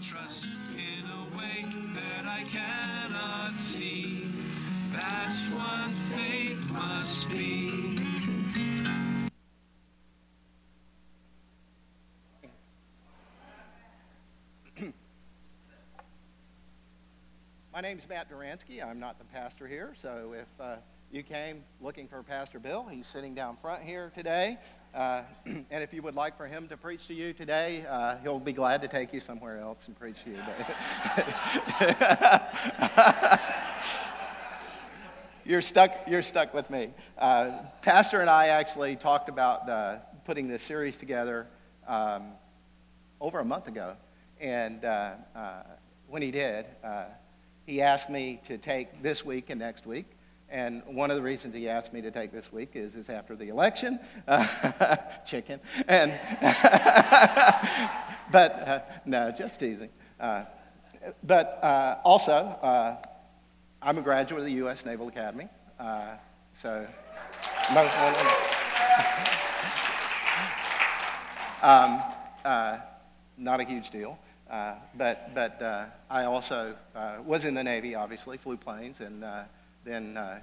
trust in a way that I cannot see. That's what faith must be. My name is Matt Duransky. I'm not the pastor here, so if uh, you came looking for Pastor Bill, he's sitting down front here today. Uh, and if you would like for him to preach to you today, uh, he'll be glad to take you somewhere else and preach to you. you're stuck. You're stuck with me. Uh, Pastor and I actually talked about uh, putting this series together um, over a month ago, and uh, uh, when he did, he asked me to take this week and next week. And one of the reasons he asked me to take this week is, is after the election, uh, chicken. And but uh, no, just teasing. Uh, but uh, also, uh, I'm a graduate of the U.S. Naval Academy. Uh, so, um, not a huge deal. But but I also was in the Navy, obviously, flew planes, and then uh,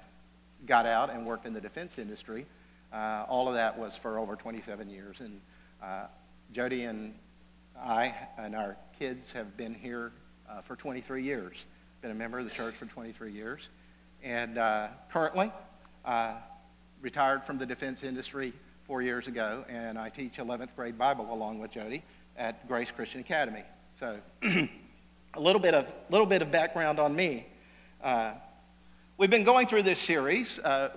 got out and worked in the defense industry. Uh, all of that was for over 27 years. And uh, Jody and I and our kids have been here uh, for 23 years. Been a member of the church for 23 years. And currently, retired from the defense industry four years ago, and I teach 11th grade Bible along with Jody at Grace Christian Academy. So, a little bit of little bit of background on me. Uh, we've been going through this series. Uh,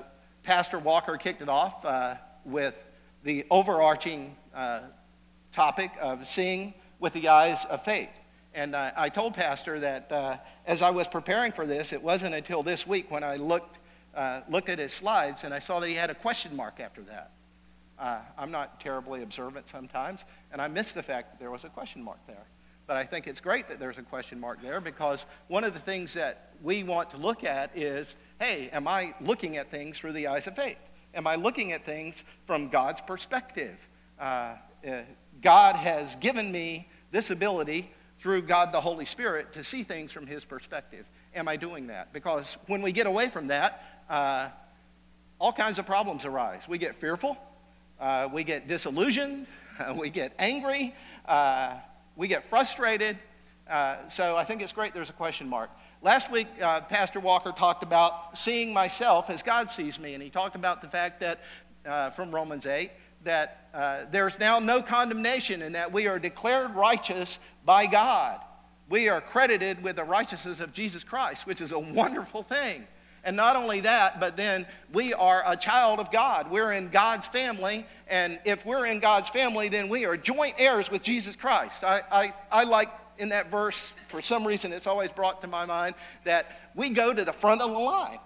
Pastor Walker kicked it off uh, with the overarching uh, topic of seeing with the eyes of faith. And I told Pastor that uh, as I was preparing for this, it wasn't until this week when I looked uh, looked at his slides and I saw that he had a question mark after that. I'm not terribly observant sometimes, and I missed the fact that there was a question mark there. But I think it's great that there's a question mark there because one of the things that we want to look at is hey, am I looking at things through the eyes of faith? Am I looking at things from God's perspective? Uh, uh, God has given me this ability through God the Holy Spirit to see things from His perspective. Am I doing that? Because when we get away from that, uh, all kinds of problems arise. We get fearful, uh, we get disillusioned, we get angry, uh, we get frustrated. Uh, so I think it's great there's a question mark. Last week, uh, Pastor Walker talked about seeing myself as God sees me, and he talked about the fact that, uh, from Romans 8, that uh, there's now no condemnation and that we are declared righteous by God. We are credited with the righteousness of Jesus Christ, which is a wonderful thing. And not only that, but then we are a child of God. We're in God's family. And if we're in God's family, then we are joint heirs with Jesus Christ. I, I, I like in that verse, for some reason, it's always brought to my mind that we go to the front of the line.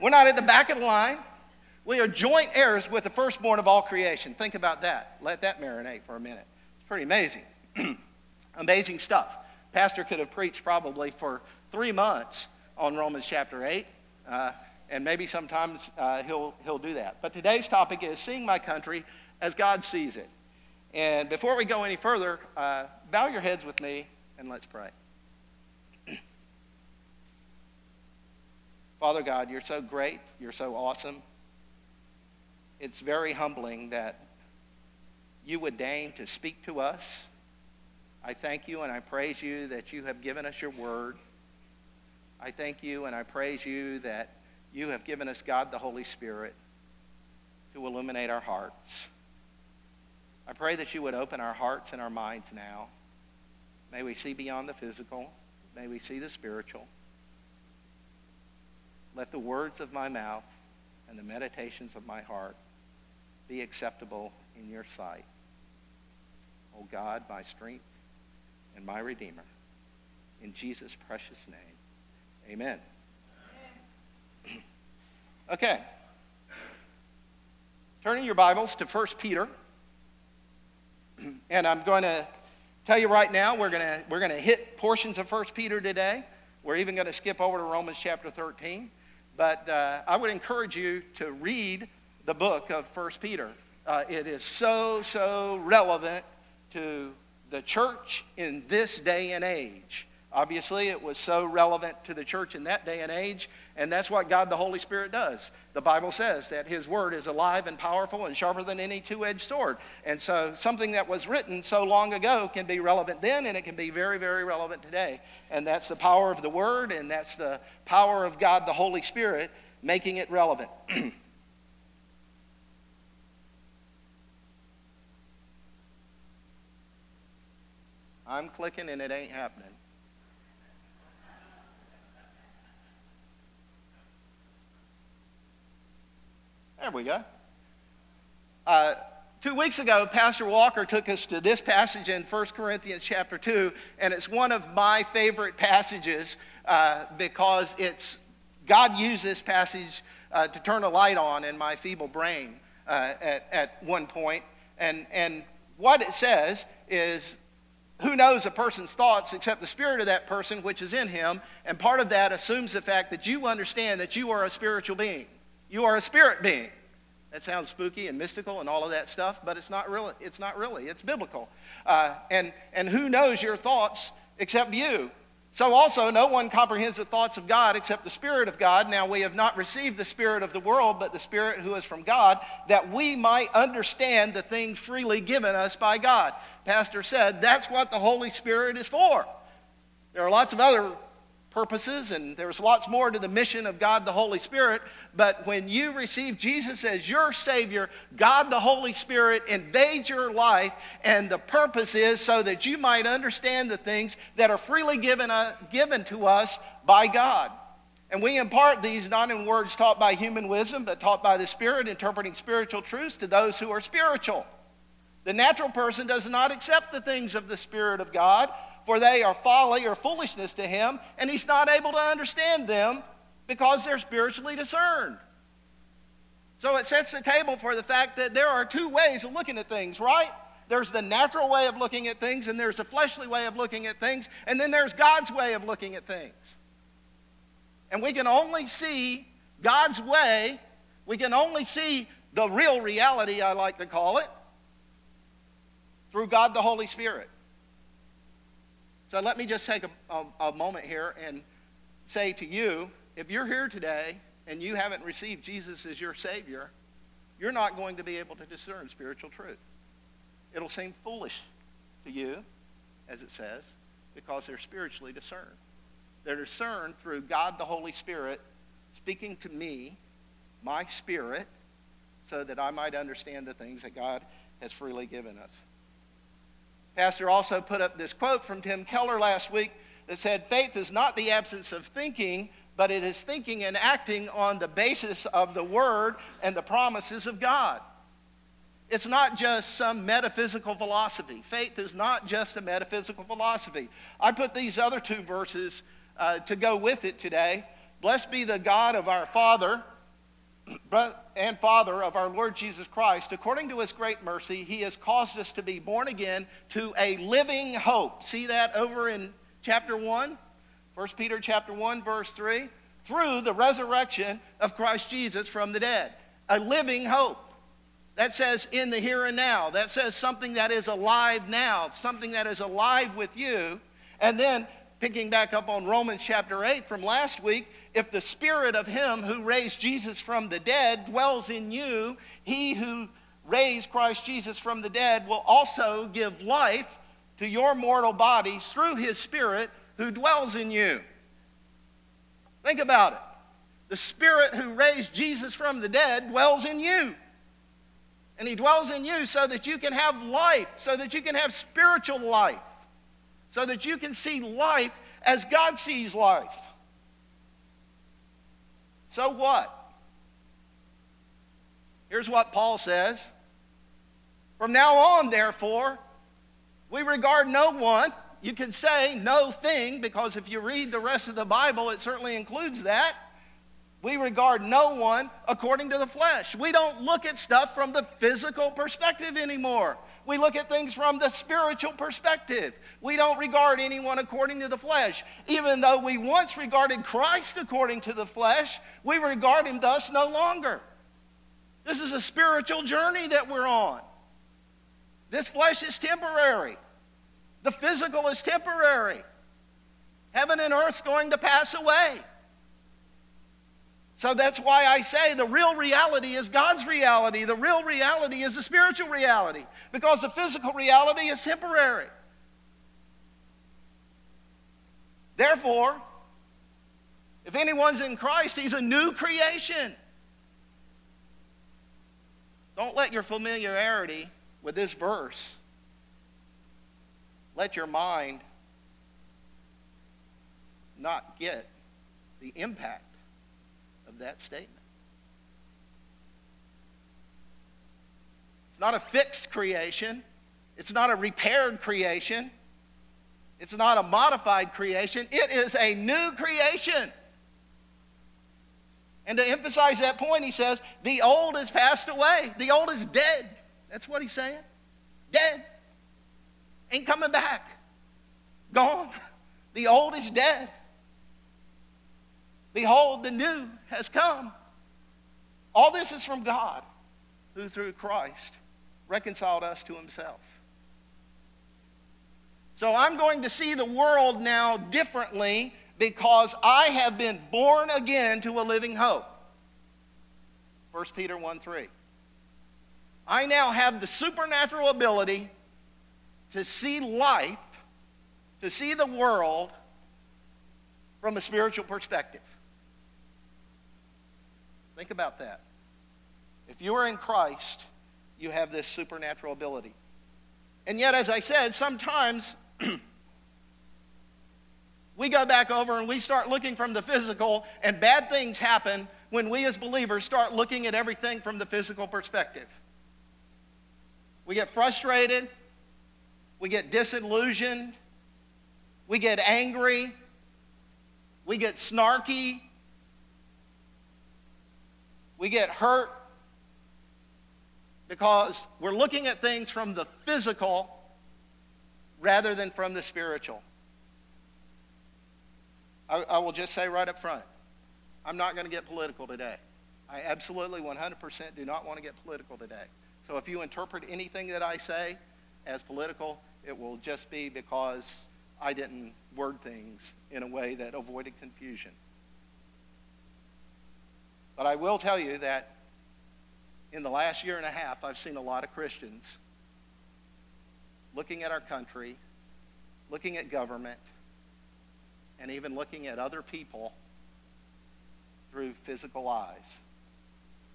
We're not at the back of the line. We are joint heirs with the firstborn of all creation. Think about that. Let that marinate for a minute. It's pretty amazing. amazing stuff. Pastor could have preached probably for three months on Romans chapter 8. Uh, and maybe sometimes uh, he'll, he'll do that. But today's topic is seeing my country as God sees it. And before we go any further, uh, bow your heads with me and let's pray. Father God, you're so great. You're so awesome. It's very humbling that you would deign to speak to us. I thank you and I praise you that you have given us your word. I thank you and I praise you that you have given us God the Holy Spirit to illuminate our hearts. I pray that you would open our hearts and our minds now. May we see beyond the physical. May we see the spiritual. Let the words of my mouth and the meditations of my heart be acceptable in your sight. O oh God, my strength and my Redeemer. In Jesus' precious name. Amen. Okay. Turning your Bibles to 1 Peter. And I'm going to tell you right now, we're going to, we're going to hit portions of 1 Peter today. We're even going to skip over to Romans chapter 13. But uh, I would encourage you to read the book of 1 Peter. Uh, it is so, so relevant to the church in this day and age. Obviously, it was so relevant to the church in that day and age, and that's what God the Holy Spirit does. The Bible says that His Word is alive and powerful and sharper than any two edged sword. And so, something that was written so long ago can be relevant then, and it can be very, very relevant today. And that's the power of the Word, and that's the power of God the Holy Spirit making it relevant. I'm clicking and it ain't happening. There we go. Uh, two weeks ago, Pastor Walker took us to this passage in 1 Corinthians chapter 2, and it's one of my favorite passages uh, because it's God used this passage uh, to turn a light on in my feeble brain uh, at, at one point. And, and what it says is who knows a person's thoughts except the spirit of that person which is in him? And part of that assumes the fact that you understand that you are a spiritual being. You are a spirit being. That sounds spooky and mystical and all of that stuff, but it's not really. It's not really. It's biblical. Uh, and and who knows your thoughts except you? So also, no one comprehends the thoughts of God except the Spirit of God. Now, we have not received the Spirit of the world, but the Spirit who is from God, that we might understand the things freely given us by God. Pastor said that's what the Holy Spirit is for. There are lots of other purposes, and there's lots more to the mission of God the Holy Spirit. But when you receive Jesus as your Savior, God the Holy Spirit invades your life, and the purpose is so that you might understand the things that are freely given, uh, given to us by God. And we impart these not in words taught by human wisdom, but taught by the Spirit, interpreting spiritual truths to those who are spiritual. The natural person does not accept the things of the Spirit of God for they are folly or foolishness to him, and he's not able to understand them because they're spiritually discerned. So it sets the table for the fact that there are two ways of looking at things, right? There's the natural way of looking at things, and there's the fleshly way of looking at things, and then there's God's way of looking at things. And we can only see God's way, we can only see the real reality, I like to call it, through God the Holy Spirit. So let me just take a, a, a moment here and say to you if you're here today and you haven't received Jesus as your Savior, you're not going to be able to discern spiritual truth. It'll seem foolish to you, as it says, because they're spiritually discerned. They're discerned through God the Holy Spirit speaking to me, my spirit, so that I might understand the things that God has freely given us. Pastor also put up this quote from Tim Keller last week that said, Faith is not the absence of thinking, but it is thinking and acting on the basis of the Word and the promises of God. It's not just some metaphysical philosophy. Faith is not just a metaphysical philosophy. I put these other two verses uh, to go with it today. Blessed be the God of our Father and Father of our Lord Jesus Christ, according to his great mercy, he has caused us to be born again to a living hope. See that over in chapter 1? 1 Peter chapter 1 verse 3, through the resurrection of Christ Jesus from the dead. A living hope. That says in the here and now. That says something that is alive now, something that is alive with you. And then picking back up on Romans chapter 8 from last week, if the spirit of him who raised Jesus from the dead dwells in you, he who raised Christ Jesus from the dead will also give life to your mortal bodies through his spirit who dwells in you. Think about it. The spirit who raised Jesus from the dead dwells in you. And he dwells in you so that you can have life, so that you can have spiritual life, so that you can see life as God sees life. So what? Here's what Paul says From now on, therefore, we regard no one. You can say no thing because if you read the rest of the Bible, it certainly includes that. We regard no one according to the flesh. We don't look at stuff from the physical perspective anymore. We look at things from the spiritual perspective. We don't regard anyone according to the flesh. Even though we once regarded Christ according to the flesh, we regard him thus no longer. This is a spiritual journey that we're on. This flesh is temporary. The physical is temporary. Heaven and earth's going to pass away. So that's why I say the real reality is God's reality. The real reality is the spiritual reality because the physical reality is temporary. Therefore, if anyone's in Christ, he's a new creation. Don't let your familiarity with this verse let your mind not get the impact that statement. It's not a fixed creation. It's not a repaired creation. It's not a modified creation. It is a new creation. And to emphasize that point, he says, the old has passed away. The old is dead. That's what he's saying. Dead. Ain't coming back. Gone. The old is dead. Behold, the new has come. All this is from God, who through Christ reconciled us to himself. So I'm going to see the world now differently because I have been born again to a living hope. 1 Peter 1 3. I now have the supernatural ability to see life, to see the world from a spiritual perspective. Think about that. If you are in Christ, you have this supernatural ability. And yet, as I said, sometimes we go back over and we start looking from the physical, and bad things happen when we as believers start looking at everything from the physical perspective. We get frustrated, we get disillusioned, we get angry, we get snarky, we get hurt because we're looking at things from the physical rather than from the spiritual. I, I will just say right up front I'm not going to get political today. I absolutely 100% do not want to get political today. So if you interpret anything that I say as political, it will just be because I didn't word things in a way that avoided confusion. But I will tell you that in the last year and a half, I've seen a lot of Christians looking at our country, looking at government, and even looking at other people through physical eyes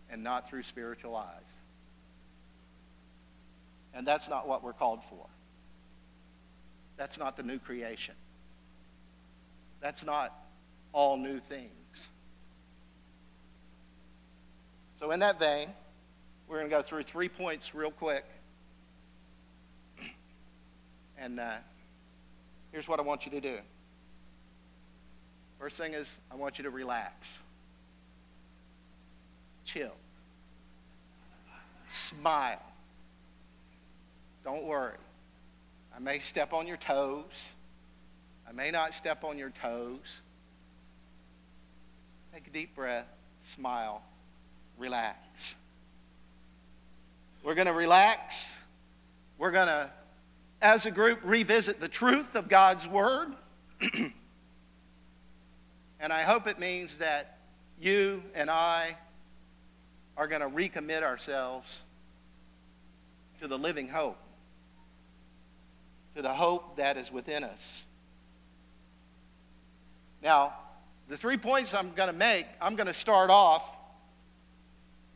and not through spiritual eyes. And that's not what we're called for. That's not the new creation. That's not all new things. So, in that vein, we're going to go through three points real quick. And uh, here's what I want you to do. First thing is, I want you to relax, chill, smile. Don't worry. I may step on your toes. I may not step on your toes. Take a deep breath, smile, relax. We're going to relax. We're going to, as a group, revisit the truth of God's Word. and I hope it means that you and I are going to recommit ourselves to the living hope, to the hope that is within us. Now, the three points I'm going to make, I'm going to start off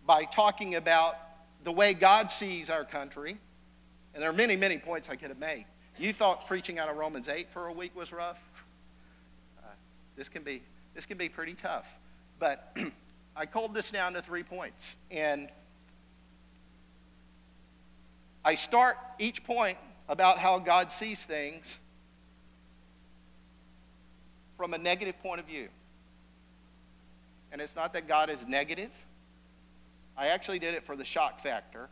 by talking about the way God sees our country. And there are many, many points I could have made. You thought preaching out of Romans 8 for a week was rough? Uh, this, can be, this can be pretty tough. But I culled this down to three points. And I start each point about how God sees things from a negative point of view. And it's not that God is negative. I actually did it for the shock factor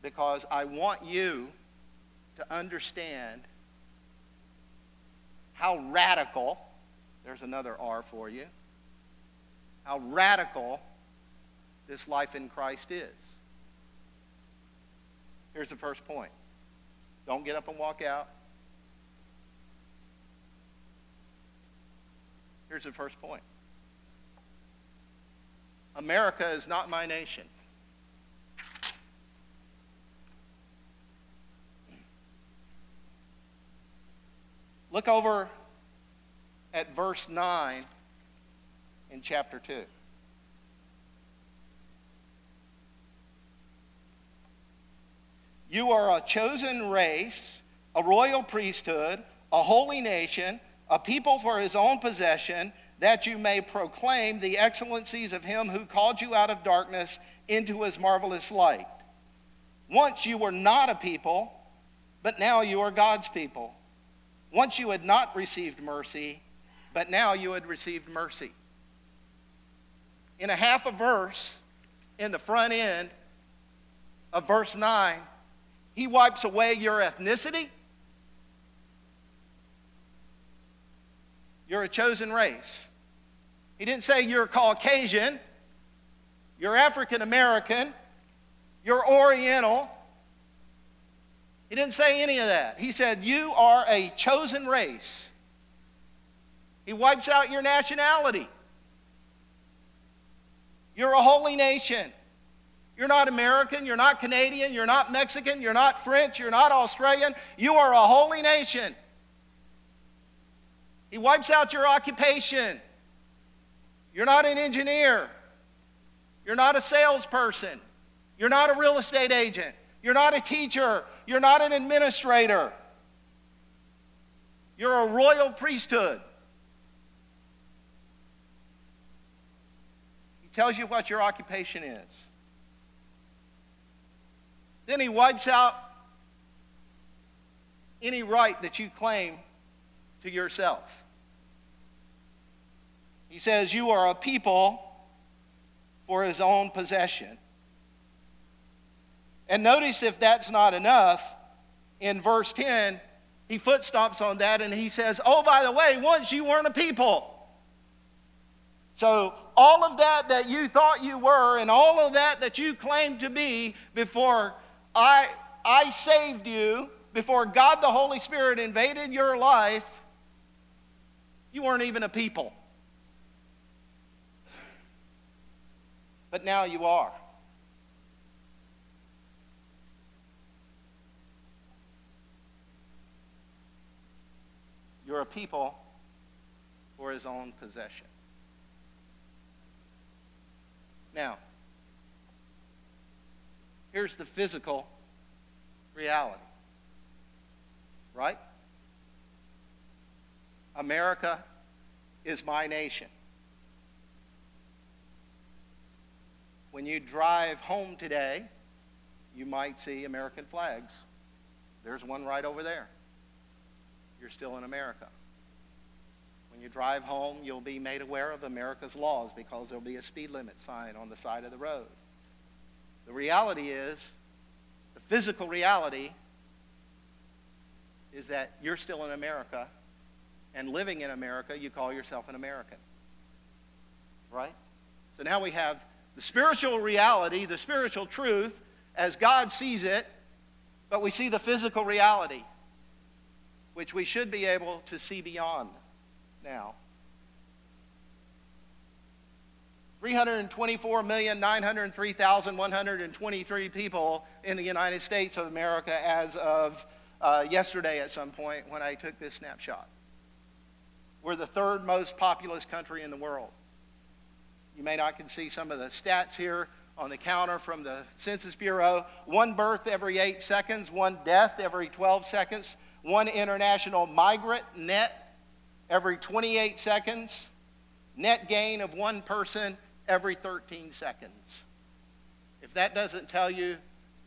because I want you to understand how radical, there's another R for you, how radical this life in Christ is. Here's the first point don't get up and walk out. Here's the first point America is not my nation. Look over at verse 9 in chapter 2. You are a chosen race, a royal priesthood, a holy nation, a people for his own possession, that you may proclaim the excellencies of him who called you out of darkness into his marvelous light. Once you were not a people, but now you are God's people. Once you had not received mercy, but now you had received mercy. In a half a verse, in the front end of verse 9, he wipes away your ethnicity. You're a chosen race. He didn't say you're Caucasian, you're African American, you're Oriental. He didn't say any of that. He said, You are a chosen race. He wipes out your nationality. You're a holy nation. You're not American, you're not Canadian, you're not Mexican, you're not French, you're not Australian. You are a holy nation. He wipes out your occupation. You're not an engineer. You're not a salesperson. You're not a real estate agent. You're not a teacher. You're not an administrator. You're a royal priesthood. He tells you what your occupation is. Then he wipes out any right that you claim to yourself. He says, You are a people for his own possession. And notice if that's not enough, in verse 10, he footstomps on that and he says, Oh, by the way, once you weren't a people. So, all of that that you thought you were and all of that that you claimed to be before I, I saved you, before God the Holy Spirit invaded your life, you weren't even a people. But now you are. You're a people for his own possession. Now, here's the physical reality. Right? America is my nation. When you drive home today, you might see American flags. There's one right over there you're still in America. When you drive home, you'll be made aware of America's laws because there'll be a speed limit sign on the side of the road. The reality is, the physical reality is that you're still in America, and living in America, you call yourself an American. Right? So now we have the spiritual reality, the spiritual truth, as God sees it, but we see the physical reality which we should be able to see beyond now. 324,903,123 people in the United States of America as of uh, yesterday at some point when I took this snapshot. We're the third most populous country in the world. You may not can see some of the stats here on the counter from the Census Bureau. One birth every eight seconds, one death every 12 seconds, one international migrant net every 28 seconds, net gain of one person every 13 seconds. If that doesn't tell you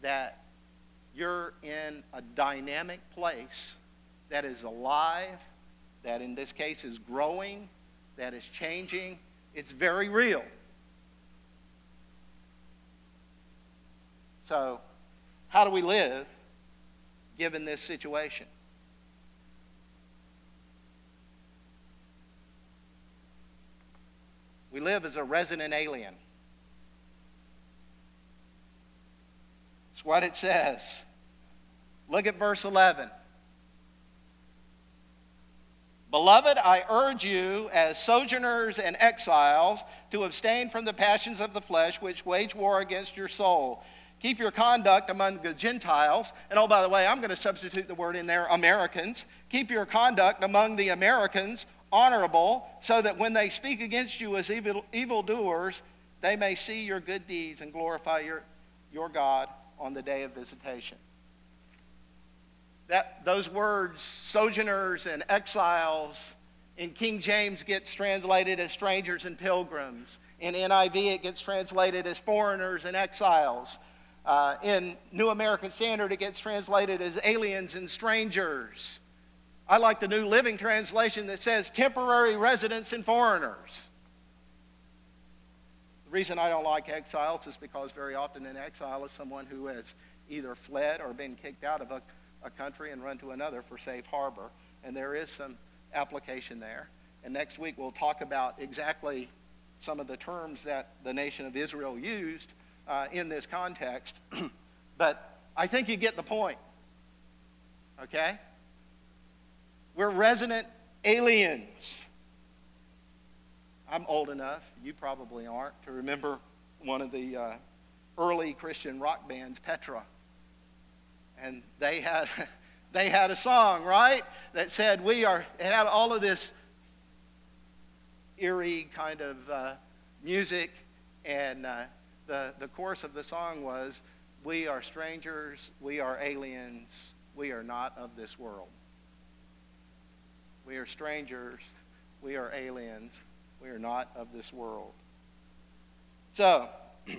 that you're in a dynamic place that is alive, that in this case is growing, that is changing, it's very real. So, how do we live given this situation? Live as a resident alien. That's what it says. Look at verse 11. Beloved, I urge you, as sojourners and exiles, to abstain from the passions of the flesh which wage war against your soul. Keep your conduct among the Gentiles. And oh, by the way, I'm going to substitute the word in there Americans. Keep your conduct among the Americans honorable, so that when they speak against you as evil, evildoers, they may see your good deeds and glorify your, your God on the day of visitation that those words, sojourners and exiles, in King James gets translated as strangers and pilgrims. In NIV, it gets translated as foreigners and exiles. Uh, in New American Standard, it gets translated as aliens and strangers. I like the New Living Translation that says temporary residents and foreigners. The reason I don't like exiles is because very often an exile is someone who has either fled or been kicked out of a a country and run to another for safe harbor. And there is some application there. And next week we'll talk about exactly some of the terms that the nation of Israel used uh, in this context. but I think you get the point. Okay? We're resident aliens. I'm old enough, you probably aren't, to remember one of the uh, early Christian rock bands, Petra. And they had they had a song right that said we are it had all of this eerie kind of uh, music. And uh, the the chorus of the song was we are strangers we are aliens we are not of this world we are strangers we are aliens we are not of this world so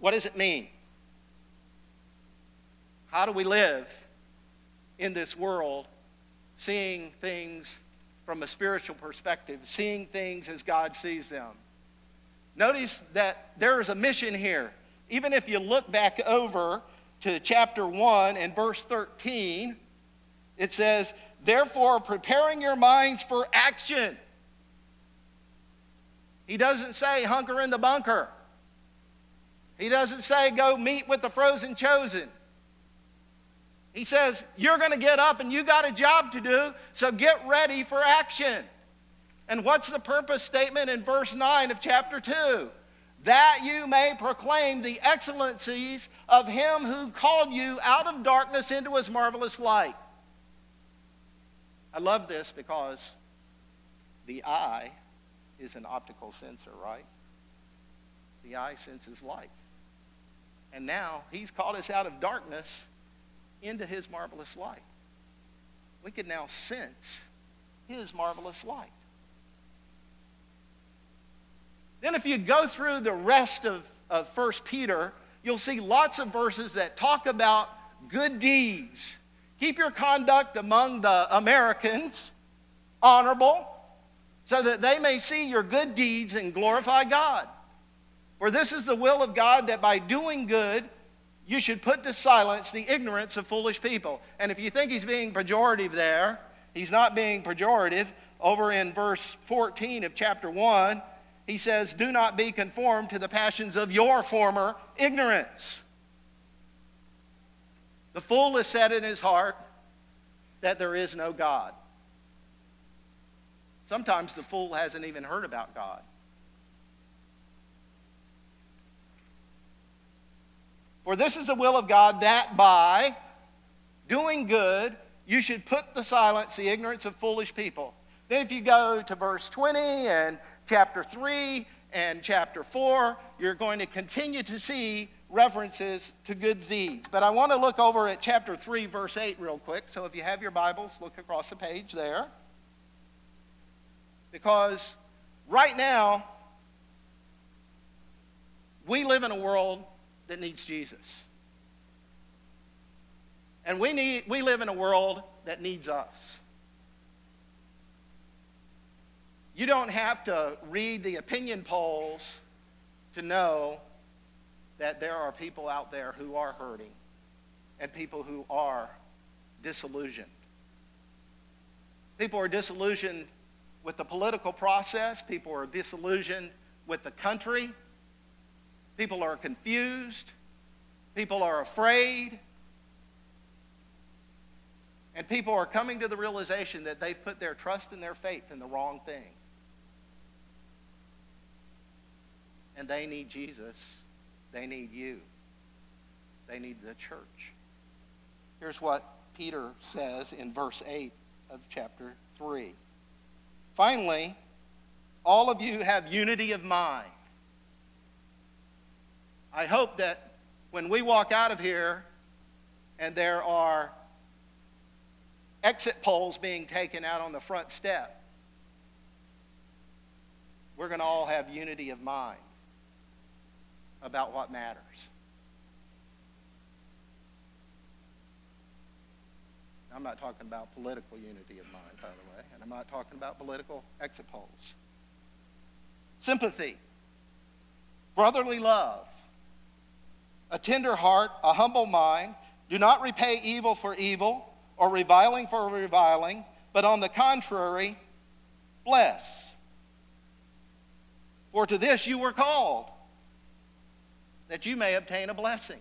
what does it mean how do we live in this world seeing things from a spiritual perspective, seeing things as God sees them? Notice that there is a mission here. Even if you look back over to chapter 1 and verse 13, it says, Therefore, preparing your minds for action. He doesn't say hunker in the bunker. He doesn't say go meet with the frozen chosen. He says, You're going to get up and you got a job to do, so get ready for action. And what's the purpose statement in verse 9 of chapter 2? That you may proclaim the excellencies of him who called you out of darkness into his marvelous light. I love this because the eye is an optical sensor, right? The eye senses light. And now he's called us out of darkness into his marvelous light. We can now sense his marvelous light. Then, if you go through the rest of, of 1 Peter, you'll see lots of verses that talk about good deeds. Keep your conduct among the Americans honorable, so that they may see your good deeds and glorify God. For this is the will of God that by doing good you should put to silence the ignorance of foolish people. And if you think he's being pejorative there, he's not being pejorative. Over in verse 14 of chapter 1, he says, Do not be conformed to the passions of your former ignorance. The fool has said in his heart that there is no God. Sometimes the fool hasn't even heard about God. For this is the will of God that by doing good you should put to silence the ignorance of foolish people. Then, if you go to verse 20 and chapter 3 and chapter 4, you're going to continue to see references to good deeds. But I want to look over at chapter 3, verse 8, real quick. So if you have your Bibles, look across the page there. Because right now, we live in a world that needs Jesus. And we, need, we live in a world that needs us. You don't have to read the opinion polls to know that there are people out there who are hurting and people who are disillusioned. People are disillusioned with the political process, people are disillusioned with the country, People are confused. People are afraid. And people are coming to the realization that they've put their trust and their faith in the wrong thing. And they need Jesus. They need you. They need the church. Here's what Peter says in verse 8 of chapter 3. Finally, all of you have unity of mind. I hope that when we walk out of here and there are exit polls being taken out on the front step, we're going to all have unity of mind about what matters. I'm not talking about political unity of mind, by the way, and I'm not talking about political exit polls. Sympathy, brotherly love, a tender heart, a humble mind. Do not repay evil for evil or reviling for reviling, but on the contrary, bless. For to this you were called, that you may obtain a blessing.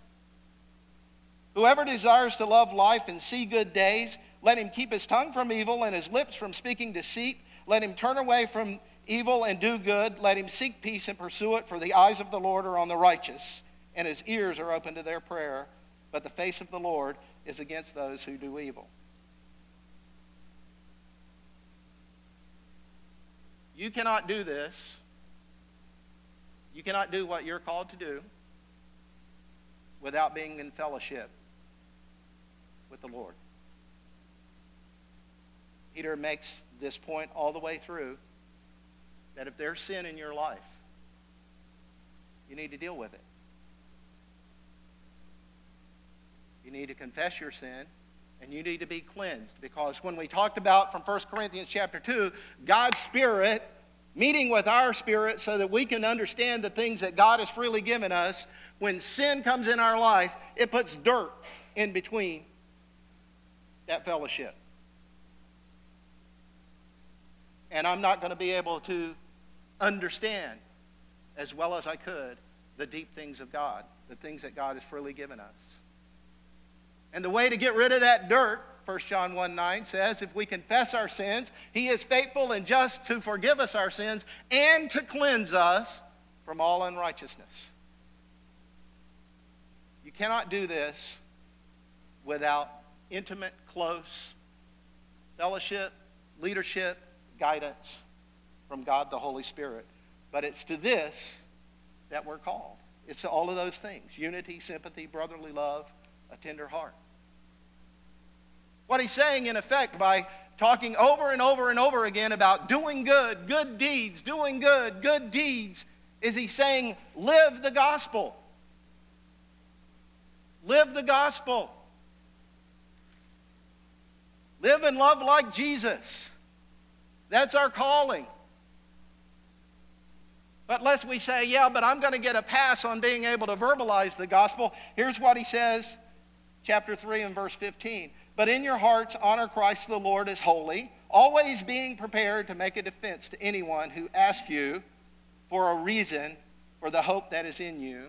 Whoever desires to love life and see good days, let him keep his tongue from evil and his lips from speaking deceit. Let him turn away from evil and do good. Let him seek peace and pursue it, for the eyes of the Lord are on the righteous, and his ears are open to their prayer. But the face of the Lord is against those who do evil. You cannot do this. You cannot do what you're called to do without being in fellowship with the Lord. Peter makes this point all the way through that if there's sin in your life, you need to deal with it. You need to confess your sin and you need to be cleansed because when we talked about from 1 Corinthians chapter 2, God's Spirit meeting with our spirit so that we can understand the things that God has freely given us, when sin comes in our life, it puts dirt in between that fellowship. And I'm not going to be able to understand as well as I could the deep things of God, the things that God has freely given us. And the way to get rid of that dirt, 1 John 1 9 says, if we confess our sins, he is faithful and just to forgive us our sins and to cleanse us from all unrighteousness. You cannot do this without intimate, close fellowship, leadership, guidance from God the Holy Spirit. But it's to this that we're called. It's to all of those things unity, sympathy, brotherly love, a tender heart. What he's saying, in effect, by talking over and over and over again about doing good, good deeds, doing good, good deeds, is he saying, live the gospel. Live the gospel. Live and love like Jesus. That's our calling. But lest we say, yeah, but I'm going to get a pass on being able to verbalize the gospel, here's what he says, chapter 3 and verse 15. But in your hearts, honor Christ the Lord as holy, always being prepared to make a defense to anyone who asks you for a reason for the hope that is in you,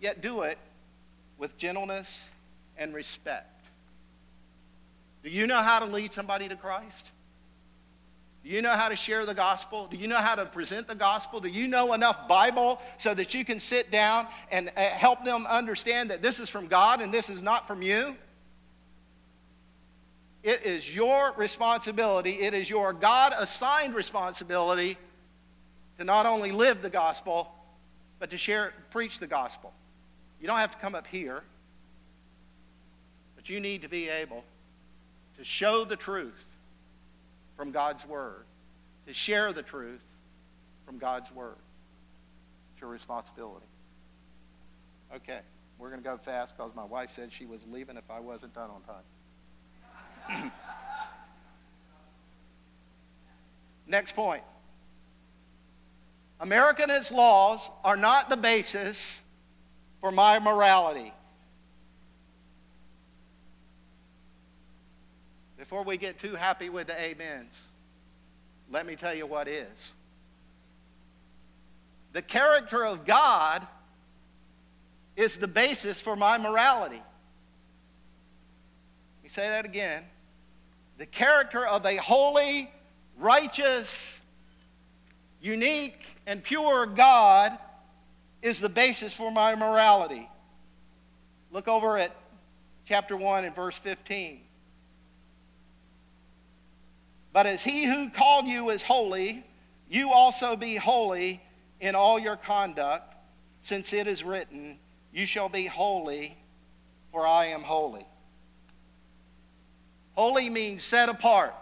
yet do it with gentleness and respect. Do you know how to lead somebody to Christ? Do you know how to share the gospel? Do you know how to present the gospel? Do you know enough Bible so that you can sit down and uh, help them understand that this is from God and this is not from you? It is your responsibility, it is your God assigned responsibility to not only live the gospel, but to share, preach the gospel. You don't have to come up here, but you need to be able to show the truth from God's Word, to share the truth from God's Word. It's your responsibility. Okay, we're going to go fast because my wife said she was leaving if I wasn't done on time. Next point. America and its laws are not the basis for my morality. Before we get too happy with the amens, let me tell you what is. The character of God is the basis for my morality. Let me say that again. The character of a holy, righteous, unique, and pure God is the basis for my morality. Look over at chapter 1 and verse 15. But as he who called you is holy, you also be holy in all your conduct, since it is written, You shall be holy, for I am holy. Holy means set apart.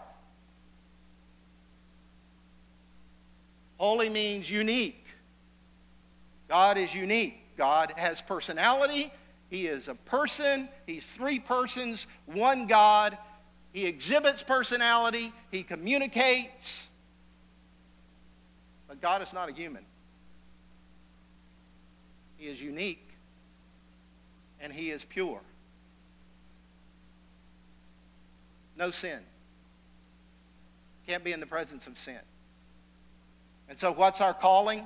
Holy means unique. God is unique. God has personality. He is a person. He's three persons, one God. He exhibits personality. He communicates. But God is not a human. He is unique and he is pure. No sin. Can't be in the presence of sin. And so, what's our calling?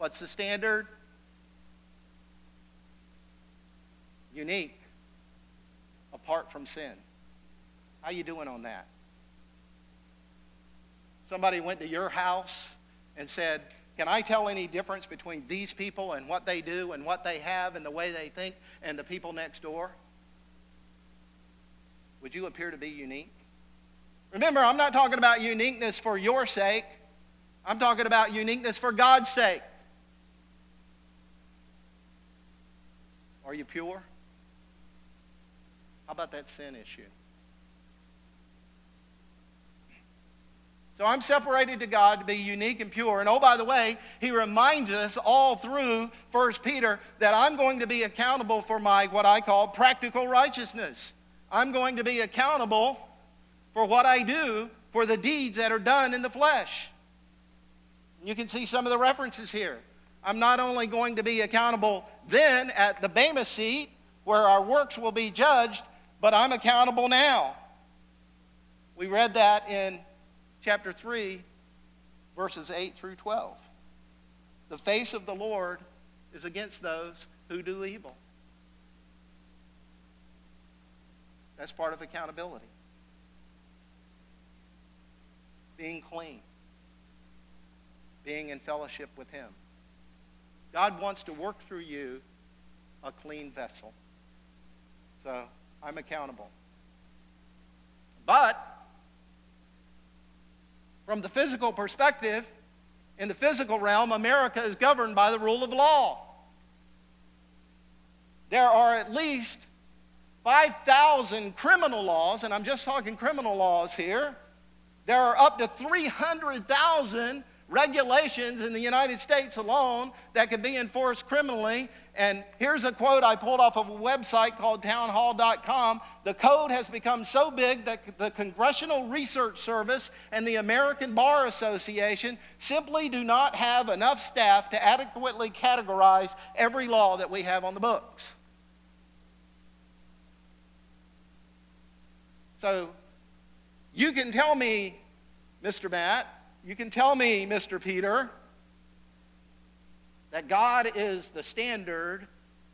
What's the standard? Unique, apart from sin. How you doing on that? Somebody went to your house and said, Can I tell any difference between these people and what they do and what they have and the way they think and the people next door? Would you appear to be unique? Remember, I'm not talking about uniqueness for your sake. I'm talking about uniqueness for God's sake. Are you pure? How about that sin issue? So I'm separated to God to be unique and pure. And oh, by the way, he reminds us all through 1 Peter that I'm going to be accountable for my, what I call practical righteousness. I'm going to be accountable for what I do for the deeds that are done in the flesh. You can see some of the references here. I'm not only going to be accountable then at the Bema seat where our works will be judged, but I'm accountable now. We read that in chapter 3, verses 8 through 12. The face of the Lord is against those who do evil. That's part of accountability. Being clean. Being in fellowship with Him. God wants to work through you a clean vessel. So I'm accountable. But from the physical perspective, in the physical realm, America is governed by the rule of law. There are at least 5,000 criminal laws, and I'm just talking criminal laws here. There are up to 300,000 regulations in the United States alone that could be enforced criminally. And here's a quote I pulled off of a website called townhall.com. The code has become so big that the Congressional Research Service and the American Bar Association simply do not have enough staff to adequately categorize every law that we have on the books. So you can tell me, Mr. Matt, you can tell me, Mr. Peter, that God is the standard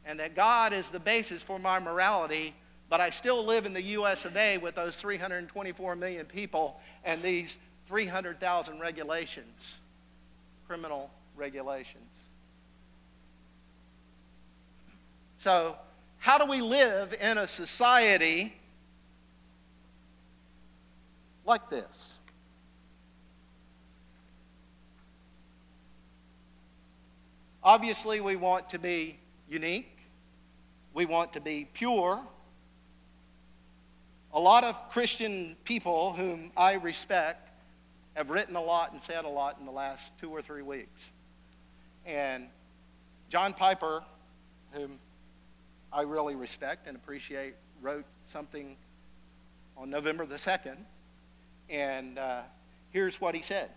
and that God is the basis for my morality, but I still live in the US of A with those 324 million people and these 300,000 regulations, criminal regulations. So, how do we live in a society like this. Obviously, we want to be unique. We want to be pure. A lot of Christian people whom I respect have written a lot and said a lot in the last two or three weeks. And John Piper, whom I really respect and appreciate, wrote something on November the 2nd and uh, here's what he said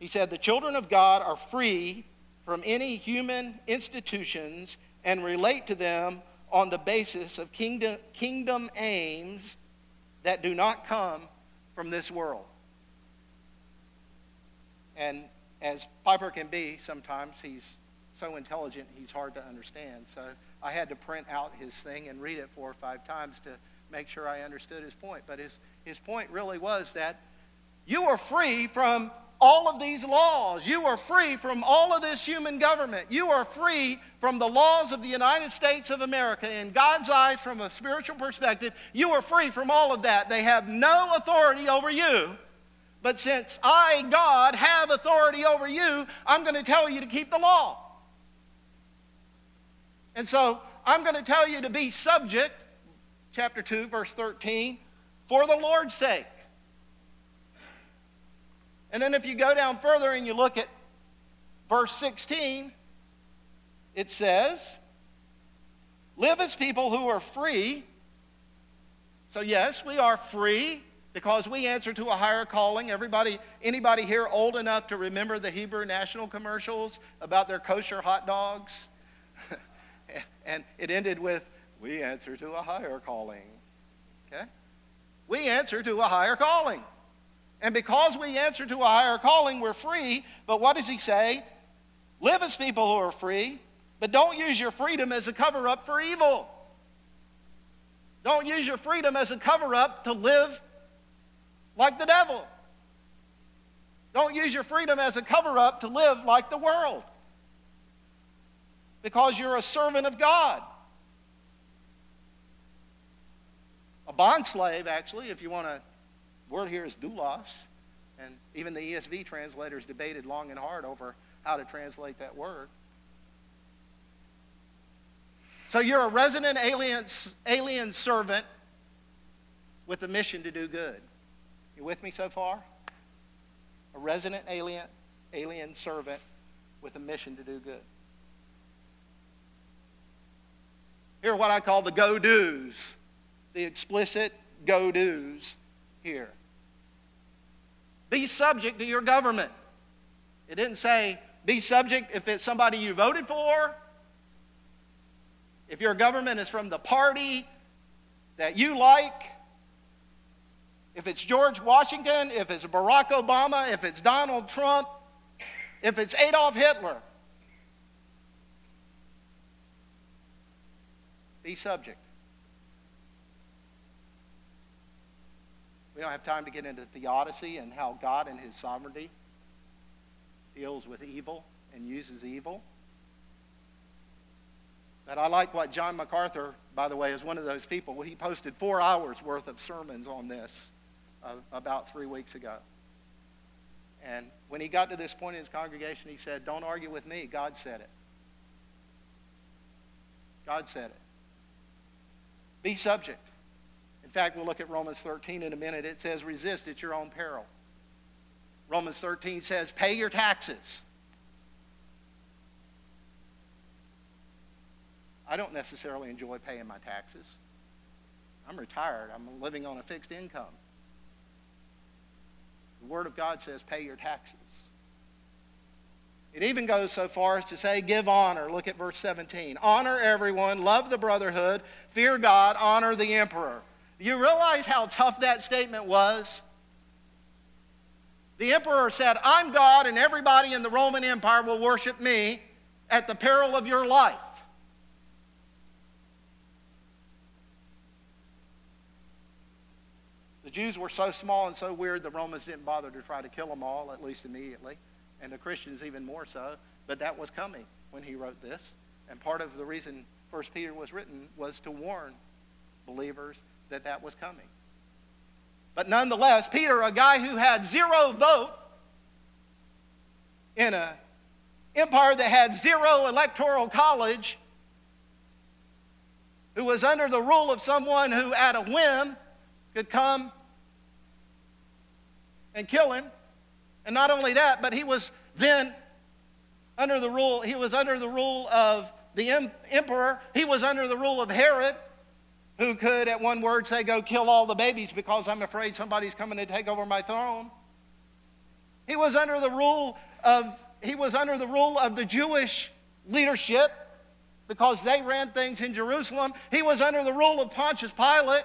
He said, The children of God are free from any human institutions and relate to them on the basis of kingdom, kingdom aims that do not come from this world. And as Piper can be sometimes, he's so intelligent he's hard to understand. So I had to print out his thing and read it four or five times to make sure I understood his point. But his, his point really was that you are free from all of these laws. You are free from all of this human government. You are free from the laws of the United States of America. In God's eyes, from a spiritual perspective, you are free from all of that. They have no authority over you. But since I, God, have authority over you, I'm going to tell you to keep the law. And so I'm going to tell you to be subject, chapter 2, verse 13, for the Lord's sake. And then if you go down further and you look at verse 16, it says, Live as people who are free. So, yes, we are free because we answer to a higher calling. Everybody, anybody here old enough to remember the Hebrew national commercials about their kosher hot dogs? and it ended with, We answer to a higher calling. Okay? We answer to a higher calling. And because we answer to a higher calling, we're free. But what does he say? Live as people who are free, but don't use your freedom as a cover up for evil. Don't use your freedom as a cover up to live like the devil. Don't use your freedom as a cover up to live like the world. Because you're a servant of God. A bond slave, actually, if you want to word here is doulos. And even the ESV translators debated long and hard over how to translate that word. So you're a resident alien, alien servant with a mission to do good. You with me so far? A resident alien, alien servant with a mission to do good. Here are what I call the go do's, the explicit go do's here. Be subject to your government. It didn't say be subject if it's somebody you voted for, if your government is from the party that you like, if it's George Washington, if it's Barack Obama, if it's Donald Trump, if it's Adolf Hitler. Be subject. We don't have time to get into theodicy and how God in his sovereignty deals with evil and uses evil. But I like what John MacArthur, by the way, is one of those people. He posted four hours worth of sermons on this uh, about three weeks ago. And when he got to this point in his congregation, he said, Don't argue with me. God said it. God said it. Be subject fact, we'll look at Romans 13 in a minute. It says, resist at your own peril. Romans 13 says, pay your taxes. I don't necessarily enjoy paying my taxes. I'm retired. I'm living on a fixed income. The Word of God says, pay your taxes. It even goes so far as to say, give honor. Look at verse 17. Honor everyone, love the brotherhood, fear God, honor the emperor. You realize how tough that statement was? The emperor said, I'm God, and everybody in the Roman Empire will worship me at the peril of your life. The Jews were so small and so weird, the Romans didn't bother to try to kill them all, at least immediately, and the Christians even more so. But that was coming when he wrote this. And part of the reason First Peter was written was to warn believers that that was coming. But nonetheless, Peter, a guy who had zero vote in an empire that had zero electoral college, who was under the rule of someone who, at a whim, could come and kill him. And not only that, but he was then under the rule, he was under the rule of the emperor, he was under the rule of Herod who could, at one word, say, Go kill all the babies because I'm afraid somebody's coming to take over my throne. He was under the rule of, he was under the rule of the Jewish leadership because they ran things in Jerusalem. He was under the rule of Pontius Pilate.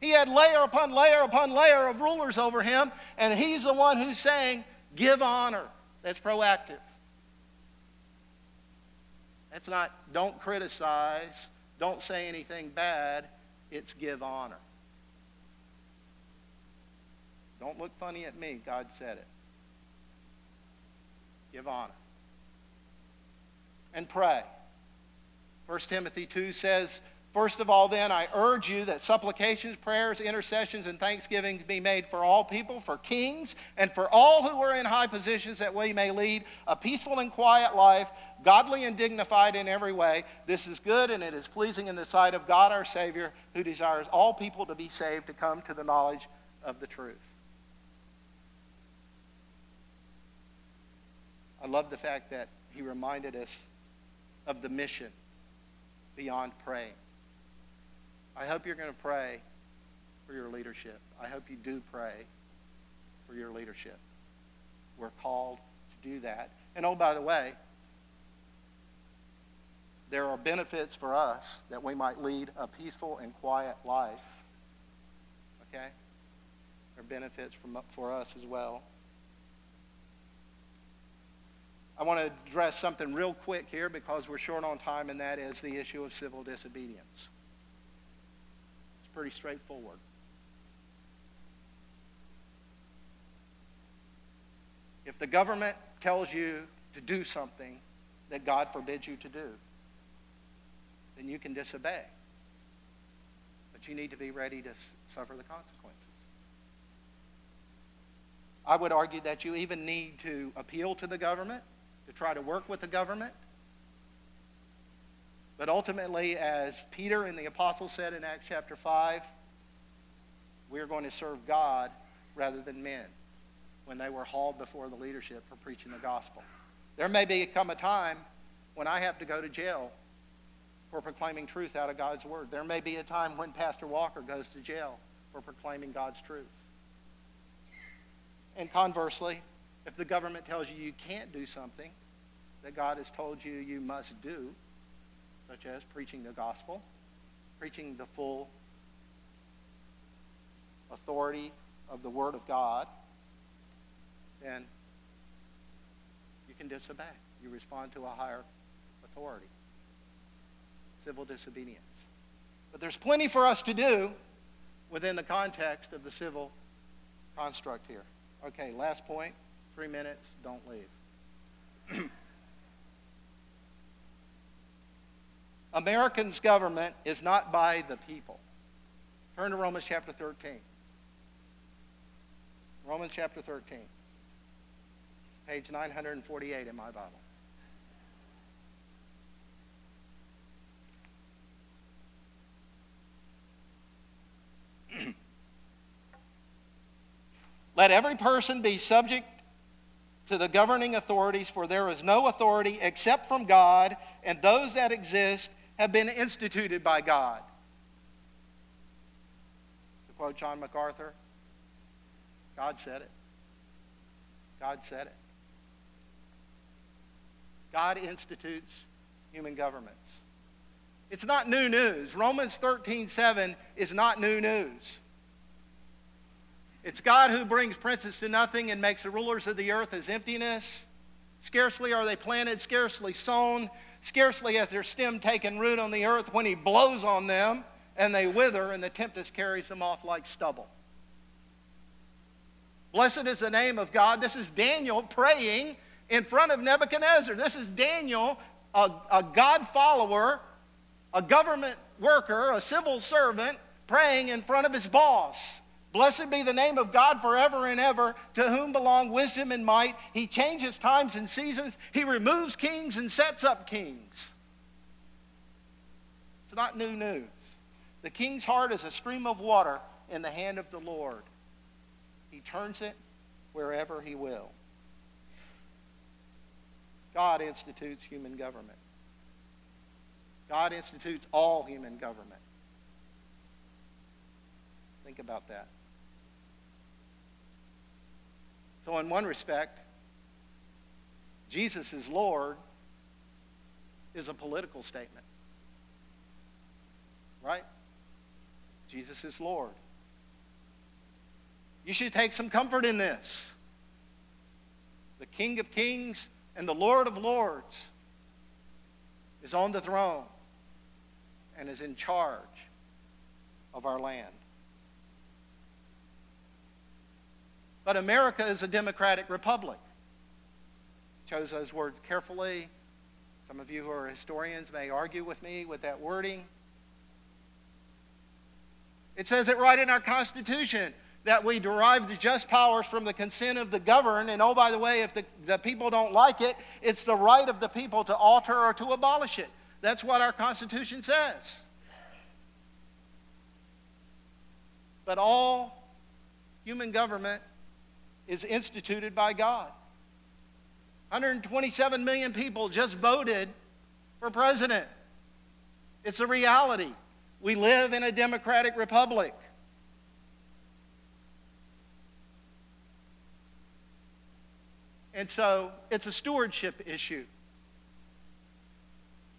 He had layer upon layer upon layer of rulers over him, and he's the one who's saying, Give honor. That's proactive. That's not, don't criticize. Don't say anything bad. it's give honor. Don't look funny at me. God said it. Give honor. And pray. 1 Timothy 2 says, First of all, then, I urge you that supplications, prayers, intercessions, and thanksgivings be made for all people, for kings, and for all who are in high positions, that we may lead a peaceful and quiet life, godly and dignified in every way. This is good, and it is pleasing in the sight of God our Savior, who desires all people to be saved, to come to the knowledge of the truth. I love the fact that he reminded us of the mission beyond praying. I hope you're going to pray for your leadership. I hope you do pray for your leadership. We're called to do that. And oh, by the way, there are benefits for us that we might lead a peaceful and quiet life. Okay? There are benefits from, for us as well. I want to address something real quick here because we're short on time, and that is the issue of civil disobedience It's pretty straightforward. If the government tells you to do something that God forbids you to do, then you can disobey. But you need to be ready to suffer the consequences. I would argue that you even need to appeal to the government, to try to work with the government, but ultimately, as Peter and the apostles said in Acts chapter 5, we're going to serve God rather than men when they were hauled before the leadership for preaching the gospel. There may be come a time when I have to go to jail for proclaiming truth out of God's word. There may be a time when Pastor Walker goes to jail for proclaiming God's truth. And conversely, if the government tells you you can't do something that God has told you you must do, such as preaching the gospel, preaching the full authority of the Word of God, then you can disobey. You respond to a higher authority. Civil disobedience. But there's plenty for us to do within the context of the civil construct here. Okay, last point. Three minutes. Don't leave. Americans' government is not by the people. Turn to Romans chapter 13. Romans chapter 13, page 948 in my Bible. Let every person be subject to the governing authorities, for there is no authority except from God, and those that exist have been instituted by God. To quote John MacArthur, God said it. God said it. God institutes human governments. It's not new news. Romans 13, 7 is not new news. It's God who brings princes to nothing and makes the rulers of the earth as emptiness. Scarcely are they planted, scarcely sown, Scarcely has their stem taken root on the earth when he blows on them and they wither and the tempest carries them off like stubble. Blessed is the name of God. This is Daniel praying in front of Nebuchadnezzar. This is Daniel, a, a God follower, a government worker, a civil servant, praying in front of his boss. Blessed be the name of God forever and ever, to whom belong wisdom and might. He changes times and seasons. He removes kings and sets up kings. It's not new news. The king's heart is a stream of water in the hand of the Lord. He turns it wherever he will. God institutes human government. God institutes all human government. Think about that. So, in one respect, Jesus is Lord is a political statement. Right? Jesus is Lord. You should take some comfort in this. The King of Kings and the Lord of Lords is on the throne and is in charge. of our land. But America is a democratic republic. Chose those words carefully. Some of you who are historians may argue with me with that wording. It says it right in our Constitution that we derive the just powers from the consent of the governed. And oh, by the way, if the, the people don't like it, it's the right of the people to alter or to abolish it. That's what our Constitution says. But all human government is instituted by God. 127 million people just voted for president. It's a reality. We live in a democratic republic. And so it's a stewardship issue.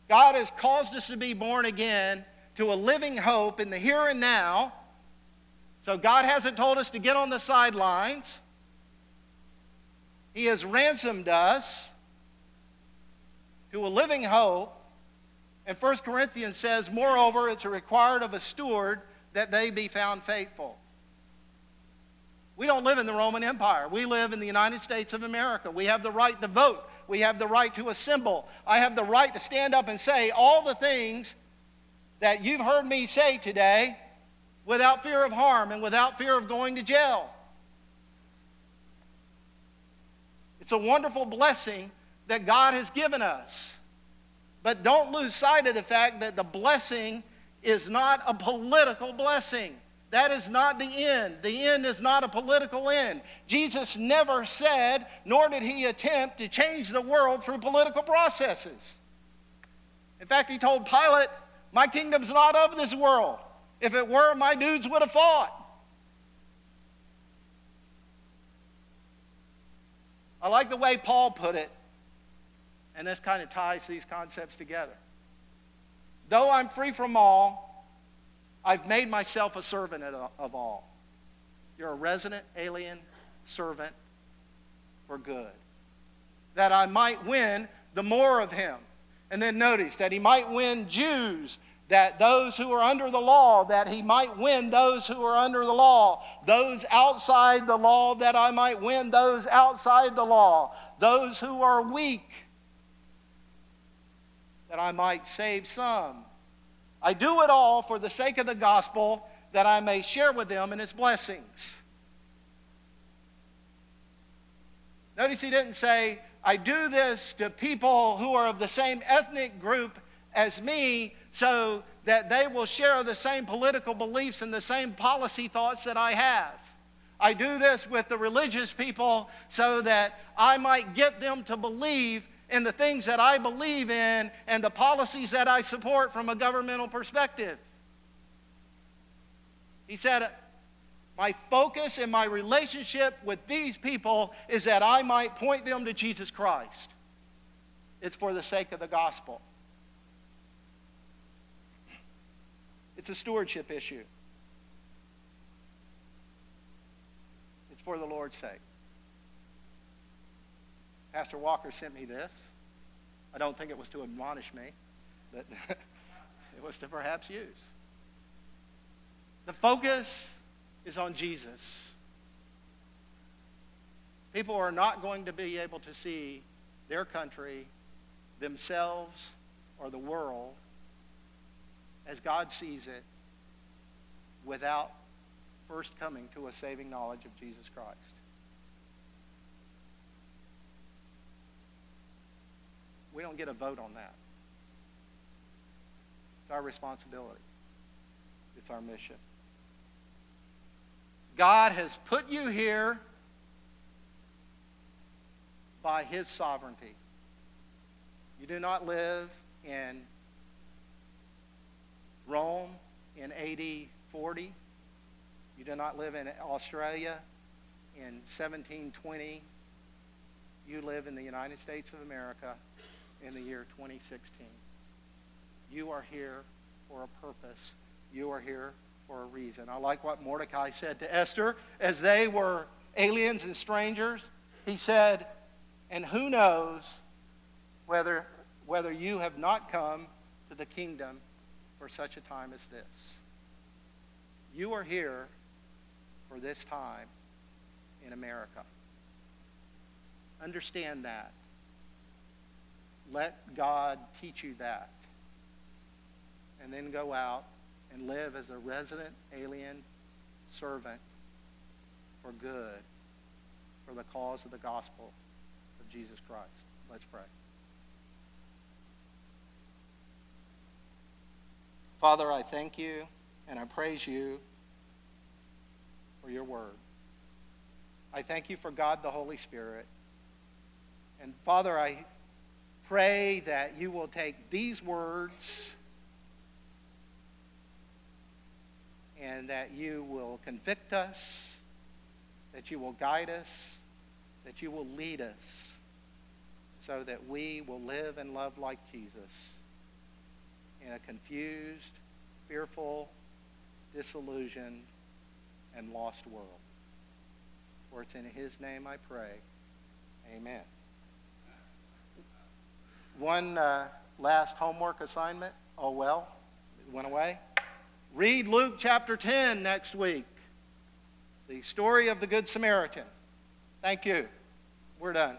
God has caused us to be born again to a living hope in the here and now. So God hasn't told us to get on the sidelines. He has ransomed us to a living hope and 1 Corinthians says, Moreover, it's required of a steward that they be found faithful. We don't live in the Roman Empire. We live in the United States of America. We have the right to vote. We have the right to assemble. I have the right to stand up and say all the things that you've heard me say today without fear of harm and without fear of going to jail. It's a wonderful blessing that God has given us. But don't lose sight of the fact that the blessing is not a political blessing. That is not the end. The end is not a political end. Jesus never said, nor did he attempt to change the world through political processes. In fact, he told Pilate, My kingdom's not of this world. If it were, my dudes would have fought. I like the way Paul put it and this kind of ties these concepts together. Though I'm free from all, I've made myself a servant of all. You're a resident alien servant for good. That I might win the more of him. And then notice that he might win Jews, that those who are under the law, that he might win those who are under the law, those outside the law, that I might win those outside the law, those who are weak that I might save some. I do it all for the sake of the gospel, that I may share with them in its blessings. Notice he didn't say, I do this to people who are of the same ethnic group as me so that they will share the same political beliefs and the same policy thoughts that I have. I do this with the religious people so that I might get them to believe in the things that I believe in and the policies that I support from a governmental perspective. He said, My focus and my relationship with these people is that I might point them to Jesus Christ. It's for the sake of the gospel. It's a stewardship issue. It's for the Lord's sake. Pastor Walker sent me this. I don't think it was to admonish me, but it was to perhaps use. The focus is on Jesus. People are not going to be able to see their country, themselves, or the world as God sees it without first coming to a saving knowledge of Jesus Christ. We don't get a vote on that. It's our responsibility. It's our mission. God has put you here by his sovereignty. You do not live in Rome in AD 40. You do not live in Australia in 1720. You live in the United States of America in the year 2016. You are here for a purpose. You are here for a reason. I like what Mordecai said to Esther as they were aliens and strangers. He said, And who knows whether, whether you have not come to the kingdom for such a time as this? You are here for this time in America. Understand that. Let God teach you that. And then go out and live as a resident alien servant for good, for the cause of the gospel of Jesus Christ. Let's pray. Father, I thank you and I praise you for your word. I thank you for God the Holy Spirit. And Father, I pray that you will take these words and that you will convict us, that you will guide us, that you will lead us so that we will live and love like Jesus in a confused, fearful, disillusioned, and lost world. For it's in his name I pray. Amen. One uh, last homework assignment. Oh, well, it went away. Read Luke chapter 10 next week. The story of the Good Samaritan. Thank you. We're done.